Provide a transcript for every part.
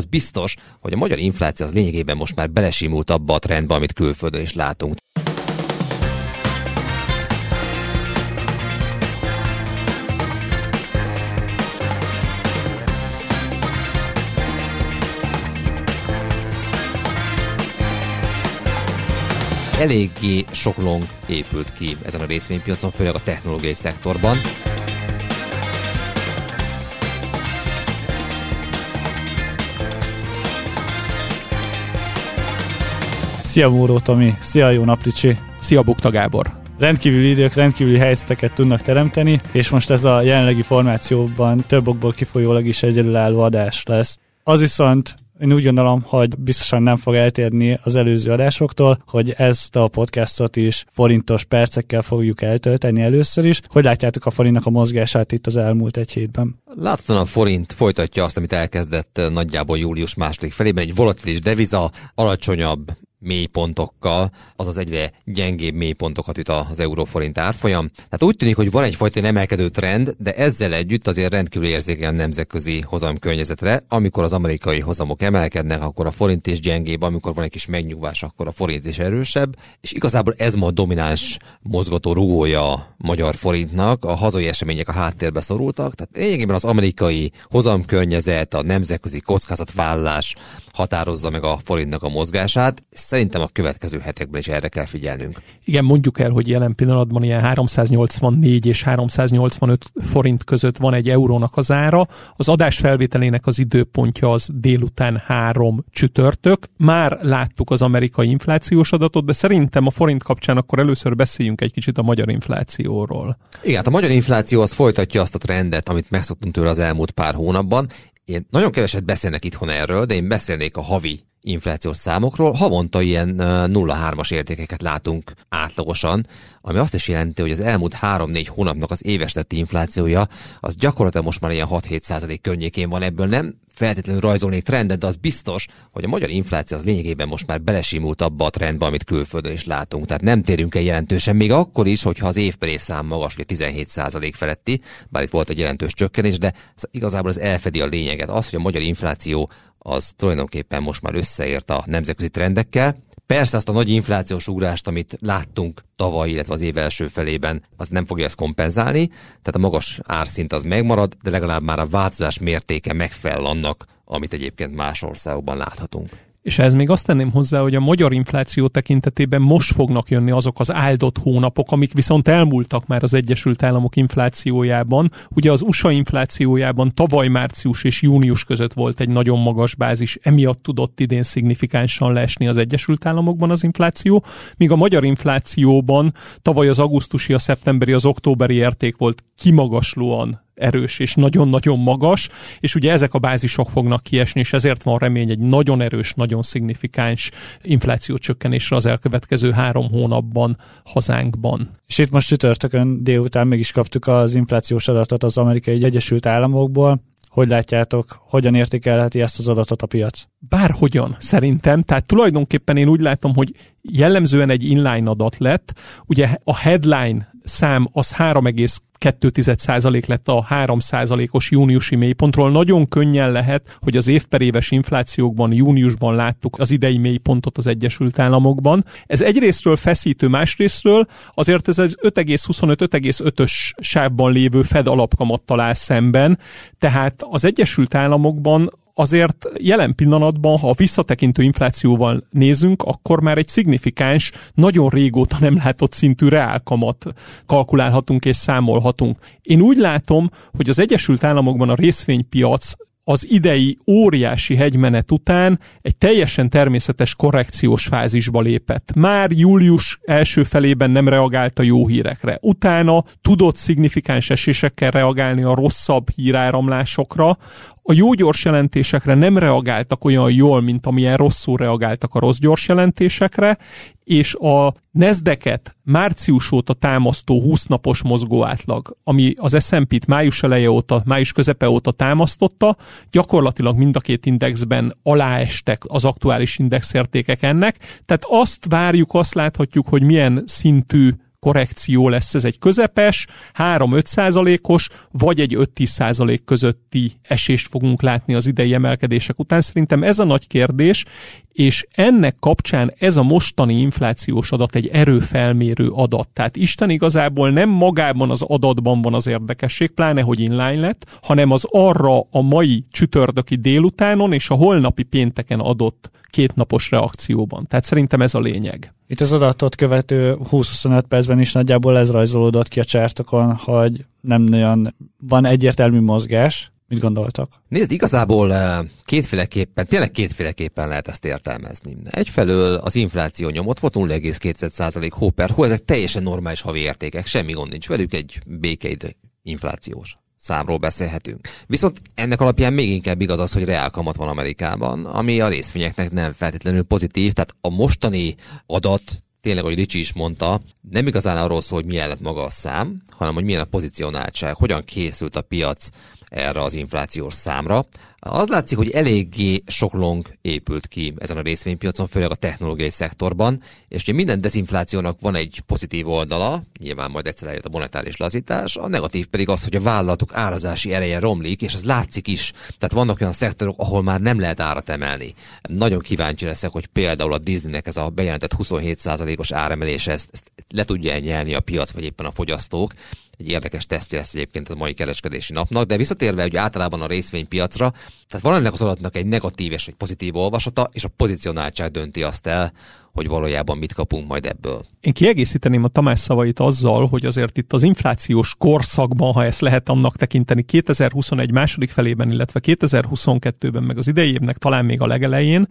az biztos, hogy a magyar infláció az lényegében most már belesimult abba a trendbe, amit külföldön is látunk. eléggé sok long épült ki ezen a részvénypiacon, főleg a technológiai szektorban. Szia Móró Tomi, szia jó nap Ricsi. Szia Bukta Gábor. Rendkívüli idők, rendkívüli helyzeteket tudnak teremteni, és most ez a jelenlegi formációban több okból kifolyólag is egyedülálló adás lesz. Az viszont én úgy gondolom, hogy biztosan nem fog eltérni az előző adásoktól, hogy ezt a podcastot is forintos percekkel fogjuk eltölteni először is. Hogy látjátok a forintnak a mozgását itt az elmúlt egy hétben? Láthatóan a forint folytatja azt, amit elkezdett nagyjából július második felében, egy volatilis deviza, alacsonyabb mélypontokkal, azaz egyre gyengébb mélypontokat üt az euróforint árfolyam. Tehát úgy tűnik, hogy van egyfajta emelkedő trend, de ezzel együtt azért rendkívül érzékeny nemzetközi hozam környezetre. Amikor az amerikai hozamok emelkednek, akkor a forint is gyengébb, amikor van egy kis megnyugvás, akkor a forint is erősebb. És igazából ez ma a domináns mozgató rugója a magyar forintnak. A hazai események a háttérbe szorultak, tehát lényegében az amerikai hozamkörnyezet, a nemzetközi kockázatvállalás határozza meg a forintnak a mozgását szerintem a következő hetekben is erre kell figyelnünk. Igen, mondjuk el, hogy jelen pillanatban ilyen 384 és 385 forint között van egy eurónak az ára. Az adás felvételének az időpontja az délután három csütörtök. Már láttuk az amerikai inflációs adatot, de szerintem a forint kapcsán akkor először beszéljünk egy kicsit a magyar inflációról. Igen, hát a magyar infláció az folytatja azt a trendet, amit megszoktunk tőle az elmúlt pár hónapban. Én nagyon keveset beszélnek itthon erről, de én beszélnék a havi inflációs számokról. Havonta ilyen 0,3-as értékeket látunk átlagosan, ami azt is jelenti, hogy az elmúlt 3-4 hónapnak az éves tett inflációja az gyakorlatilag most már ilyen 6-7 százalék környékén van. Ebből nem feltétlenül rajzolnék trendet, de az biztos, hogy a magyar infláció az lényegében most már belesimult abba a trendbe, amit külföldön is látunk. Tehát nem térünk el jelentősen, még akkor is, hogyha az év per év szám magas, vagy 17 százalék feletti, bár itt volt egy jelentős csökkenés, de igazából ez elfedi a lényeget. Az, hogy a magyar infláció az tulajdonképpen most már összeért a nemzetközi trendekkel. Persze azt a nagy inflációs ugrást, amit láttunk tavaly, illetve az év első felében, az nem fogja ezt kompenzálni, tehát a magas árszint az megmarad, de legalább már a változás mértéke megfelel annak, amit egyébként más országokban láthatunk. És ez még azt tenném hozzá, hogy a magyar infláció tekintetében most fognak jönni azok az áldott hónapok, amik viszont elmúltak már az Egyesült Államok inflációjában. Ugye az USA inflációjában tavaly március és június között volt egy nagyon magas bázis, emiatt tudott idén szignifikánsan leesni az Egyesült Államokban az infláció, míg a magyar inflációban tavaly az augusztusi, a szeptemberi, az októberi érték volt kimagaslóan erős és nagyon-nagyon magas, és ugye ezek a bázisok fognak kiesni, és ezért van remény egy nagyon erős, nagyon szignifikáns infláció csökkenésre az elkövetkező három hónapban hazánkban. És itt most csütörtökön délután meg is kaptuk az inflációs adatot az amerikai Egyesült Államokból, hogy látjátok, hogyan értékelheti ezt az adatot a piac? Bárhogyan, szerintem. Tehát tulajdonképpen én úgy látom, hogy jellemzően egy inline adat lett. Ugye a headline szám az 3,2% lett a 3%-os júniusi mélypontról. Nagyon könnyen lehet, hogy az év per éves inflációkban júniusban láttuk az idei mélypontot az Egyesült Államokban. Ez egyrésztről feszítő, másrésztről azért ez egy 5,25-5,5-ös sávban lévő Fed alapkamattal áll szemben, tehát az Egyesült Államokban azért jelen pillanatban, ha a visszatekintő inflációval nézünk, akkor már egy szignifikáns, nagyon régóta nem látott szintű reálkamat kalkulálhatunk és számolhatunk. Én úgy látom, hogy az Egyesült Államokban a részvénypiac az idei óriási hegymenet után egy teljesen természetes korrekciós fázisba lépett. Már július első felében nem reagált a jó hírekre. Utána tudott szignifikáns esésekkel reagálni a rosszabb híráramlásokra, a jó gyors jelentésekre nem reagáltak olyan jól, mint amilyen rosszul reagáltak a rossz gyors jelentésekre, és a nezdeket március óta támasztó 20 napos mozgó átlag, ami az S&P-t május eleje óta, május közepe óta támasztotta, gyakorlatilag mind a két indexben aláestek az aktuális indexértékek ennek, tehát azt várjuk, azt láthatjuk, hogy milyen szintű korrekció lesz, ez egy közepes, 3-5 százalékos, vagy egy 5-10 százalék közötti esést fogunk látni az idei emelkedések után. Szerintem ez a nagy kérdés, és ennek kapcsán ez a mostani inflációs adat egy erőfelmérő adat. Tehát Isten igazából nem magában az adatban van az érdekesség, pláne hogy inline lett, hanem az arra a mai csütörtöki délutánon és a holnapi pénteken adott kétnapos reakcióban. Tehát szerintem ez a lényeg. Itt az adatot követő 20-25 percben is nagyjából ez rajzolódott ki a csártokon, hogy nem nagyon van egyértelmű mozgás, Mit gondoltak? Nézd, igazából eh, kétféleképpen, tényleg kétféleképpen lehet ezt értelmezni. Egyfelől az infláció nyomott volt 0,2% hó per hó, ezek teljesen normális havi értékek, semmi gond nincs velük, egy békeid inflációs számról beszélhetünk. Viszont ennek alapján még inkább igaz az, hogy reál kamat van Amerikában, ami a részvényeknek nem feltétlenül pozitív, tehát a mostani adat tényleg, ahogy Ricsi is mondta, nem igazán arról szól, hogy milyen lett maga a szám, hanem hogy milyen a pozicionáltság, hogyan készült a piac erre az inflációs számra. Az látszik, hogy eléggé sok long épült ki ezen a részvénypiacon, főleg a technológiai szektorban, és ugye minden dezinflációnak van egy pozitív oldala, nyilván majd egyszer eljött a monetáris lazítás, a negatív pedig az, hogy a vállalatok árazási ereje romlik, és ez látszik is. Tehát vannak olyan szektorok, ahol már nem lehet árat emelni. Nagyon kíváncsi leszek, hogy például a Disneynek ez a bejelentett 27%-os áremelése ezt, ezt le tudja nyelni a piac, vagy éppen a fogyasztók, egy érdekes tesztje lesz egyébként a mai kereskedési napnak, de visszatérve hogy általában a részvénypiacra, tehát van ennek az adatnak egy negatív és egy pozitív olvasata, és a pozicionáltság dönti azt el, hogy valójában mit kapunk majd ebből. Én kiegészíteném a Tamás szavait azzal, hogy azért itt az inflációs korszakban, ha ezt lehet annak tekinteni, 2021 második felében, illetve 2022-ben, meg az idei évnek talán még a legelején,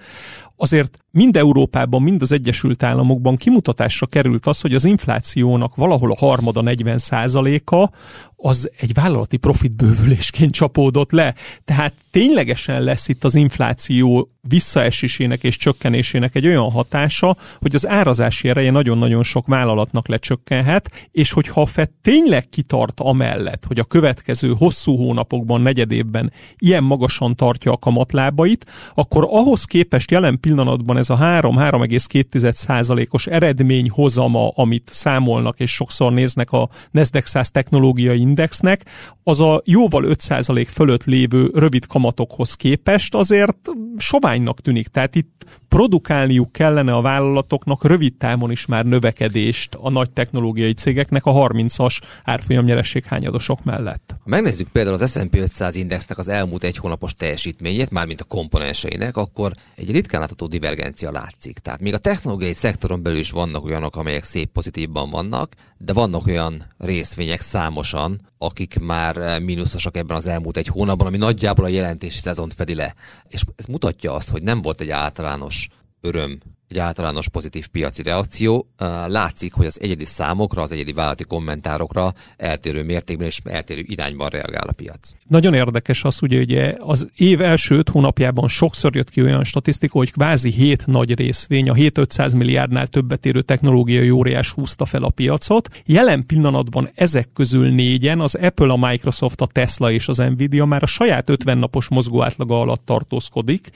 azért mind Európában, mind az Egyesült Államokban kimutatásra került az, hogy az inflációnak valahol a harmada 40 százaléka az egy vállalati profitbővülésként csapódott le. Tehát ténylegesen lesz itt az infláció visszaesésének és csökkenésének egy olyan hatása, hogy az árazási ereje nagyon-nagyon sok vállalatnak lecsökkenhet, és hogyha a FED tényleg kitart amellett, hogy a következő hosszú hónapokban, negyedévben ilyen magasan tartja a kamatlábait, akkor ahhoz képest jelen pillanatban ez a 3-3,2%-os eredmény hozama, amit számolnak és sokszor néznek a Nasdaq 100 technológiai indexnek, az a jóval 5% fölött lévő rövid kamatokhoz képest azért soványnak tűnik. Tehát itt produkálniuk kellene a vállalatoknak rövid távon is már növekedést a nagy technológiai cégeknek a 30-as árfolyam nyereség hányadosok mellett. Ha megnézzük például az S&P 500 indexnek az elmúlt egy hónapos teljesítményét, mármint a komponenseinek, akkor egy ritkán látható divergencia látszik. Tehát még a technológiai szektoron belül is vannak olyanok, amelyek szép pozitívban vannak, de vannak olyan részvények számosan, akik már eh, mínuszosak ebben az elmúlt egy hónapban, ami nagyjából a jelentési szezont fedi le. És ez mutatja azt, hogy nem volt egy általános öröm egy általános pozitív piaci reakció. Látszik, hogy az egyedi számokra, az egyedi vállalati kommentárokra eltérő mértékben és eltérő irányban reagál a piac. Nagyon érdekes az, ugye, ugye az év első öt hónapjában sokszor jött ki olyan statisztika, hogy kvázi hét nagy részvény, a 7-500 milliárdnál többet érő technológiai óriás húzta fel a piacot. Jelen pillanatban ezek közül négyen az Apple, a Microsoft, a Tesla és az Nvidia már a saját 50 napos mozgó átlaga alatt tartózkodik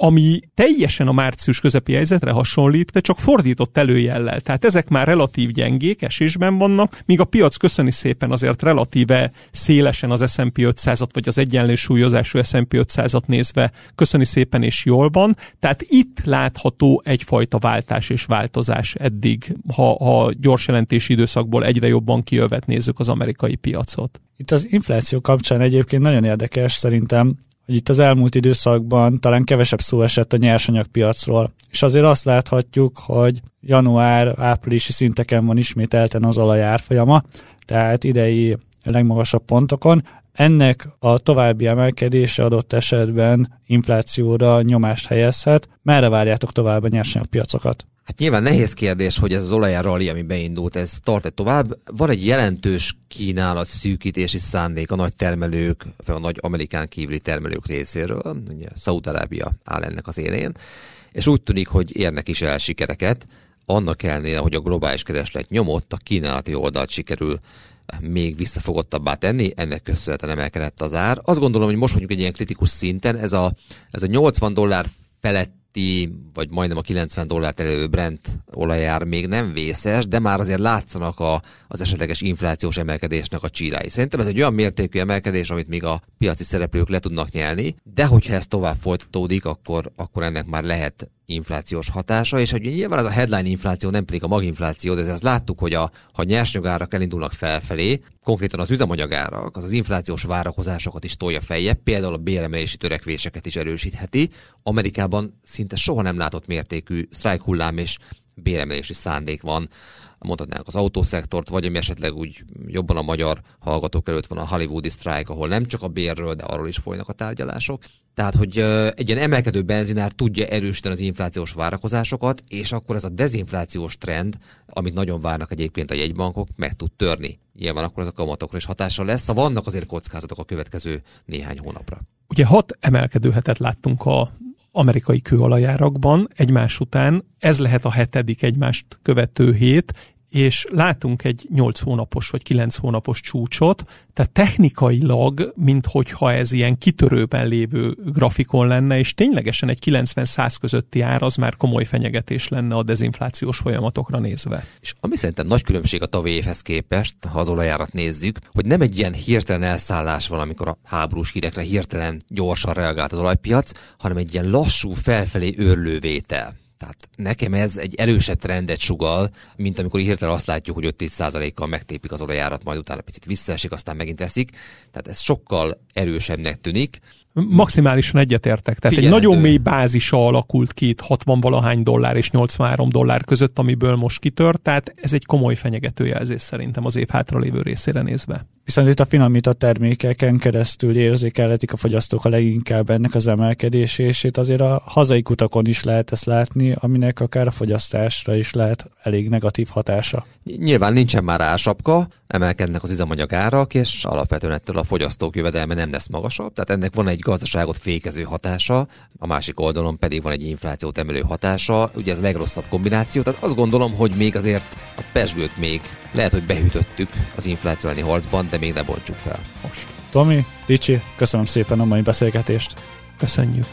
ami teljesen a március közepi helyzetre hasonlít, de csak fordított előjellel. Tehát ezek már relatív gyengék, esésben vannak, míg a piac köszöni szépen azért relatíve szélesen az S&P 500-at, vagy az egyenlő súlyozású S&P 500-at nézve köszöni szépen és jól van. Tehát itt látható egyfajta váltás és változás eddig, ha, ha gyors jelentési időszakból egyre jobban kijövet nézzük az amerikai piacot. Itt az infláció kapcsán egyébként nagyon érdekes szerintem, hogy itt az elmúlt időszakban talán kevesebb szó esett a nyersanyagpiacról, és azért azt láthatjuk, hogy január-áprilisi szinteken van ismételten az olaj árfolyama, tehát idei legmagasabb pontokon. Ennek a további emelkedése adott esetben inflációra nyomást helyezhet. Merre várjátok tovább a nyersanyagpiacokat? Hát nyilván nehéz kérdés, hogy ez az olajrally, ami beindult, ez tart-e tovább. Van egy jelentős kínálat szűkítési szándék a nagy termelők, a nagy amerikán kívüli termelők részéről. Ugye Szaúd-Arábia áll ennek az élén. És úgy tűnik, hogy érnek is el sikereket, annak ellenére, hogy a globális kereslet nyomott, a kínálati oldalt sikerül még visszafogottabbá tenni, ennek köszönhetően emelkedett az ár. Azt gondolom, hogy most mondjuk egy ilyen kritikus szinten ez a, ez a 80 dollár felett feletti, vagy majdnem a 90 dollárt elő Brent olajár még nem vészes, de már azért látszanak a, az esetleges inflációs emelkedésnek a csírái. Szerintem ez egy olyan mértékű emelkedés, amit még a piaci szereplők le tudnak nyelni, de hogyha ez tovább folytatódik, akkor, akkor ennek már lehet inflációs hatása, és hogy nyilván ez a headline infláció nem pedig a maginfláció, de ezt láttuk, hogy a, ha nyersanyagárak elindulnak felfelé, konkrétan az üzemanyagárak, az az inflációs várakozásokat is tolja feljebb, például a béremelési törekvéseket is erősítheti. Amerikában szinte soha nem látott mértékű sztrájk hullám és béremelési szándék van mondhatnánk az autószektort, vagy ami esetleg úgy jobban a magyar hallgatók előtt van a hollywoodi sztrájk, ahol nem csak a bérről, de arról is folynak a tárgyalások. Tehát, hogy egy ilyen emelkedő benzinár tudja erősíteni az inflációs várakozásokat, és akkor ez a dezinflációs trend, amit nagyon várnak egyébként a jegybankok, meg tud törni. Nyilván akkor ez a kamatokra is hatással lesz, szóval vannak azért kockázatok a következő néhány hónapra. Ugye hat emelkedő hetet láttunk a amerikai kőolajárakban egymás után, ez lehet a hetedik egymást követő hét, és látunk egy 8 hónapos vagy 9 hónapos csúcsot, tehát technikailag, minthogyha ez ilyen kitörőben lévő grafikon lenne, és ténylegesen egy 90-100 közötti ár az már komoly fenyegetés lenne a dezinflációs folyamatokra nézve. És ami szerintem nagy különbség a tavalyi évhez képest, ha az olajárat nézzük, hogy nem egy ilyen hirtelen elszállás van, amikor a háborús hírekre hirtelen gyorsan reagált az olajpiac, hanem egy ilyen lassú felfelé őrlővétel. Tehát nekem ez egy erősebb trendet sugal, mint amikor hirtelen azt látjuk, hogy 5-10%-kal megtépik az olajárat, majd utána picit visszaesik, aztán megint eszik. Tehát ez sokkal erősebbnek tűnik. Maximálisan egyetértek. Tehát Figyelendő. egy nagyon mély bázisa alakult ki itt 60 valahány dollár és 83 dollár között, amiből most kitört, tehát ez egy komoly fenyegetőjelzés szerintem az év hátralévő részére nézve. Viszont itt a finomított termékeken keresztül érzékelhetik a fogyasztók a leginkább ennek az emelkedését, azért a hazai kutakon is lehet ezt látni, aminek akár a fogyasztásra is lehet elég negatív hatása. Nyilván nincsen már ásapka, emelkednek az üzemanyag árak, és alapvetően ettől a fogyasztók jövedelme nem lesz magasabb, tehát ennek van egy gazdaságot fékező hatása, a másik oldalon pedig van egy inflációt emelő hatása, ugye ez a legrosszabb kombináció, tehát azt gondolom, hogy még azért a pesgőt még lehet, hogy behűtöttük az infláció harcban, de még ne bontsuk fel most. Tomi, Ricsi, köszönöm szépen a mai beszélgetést. Köszönjük.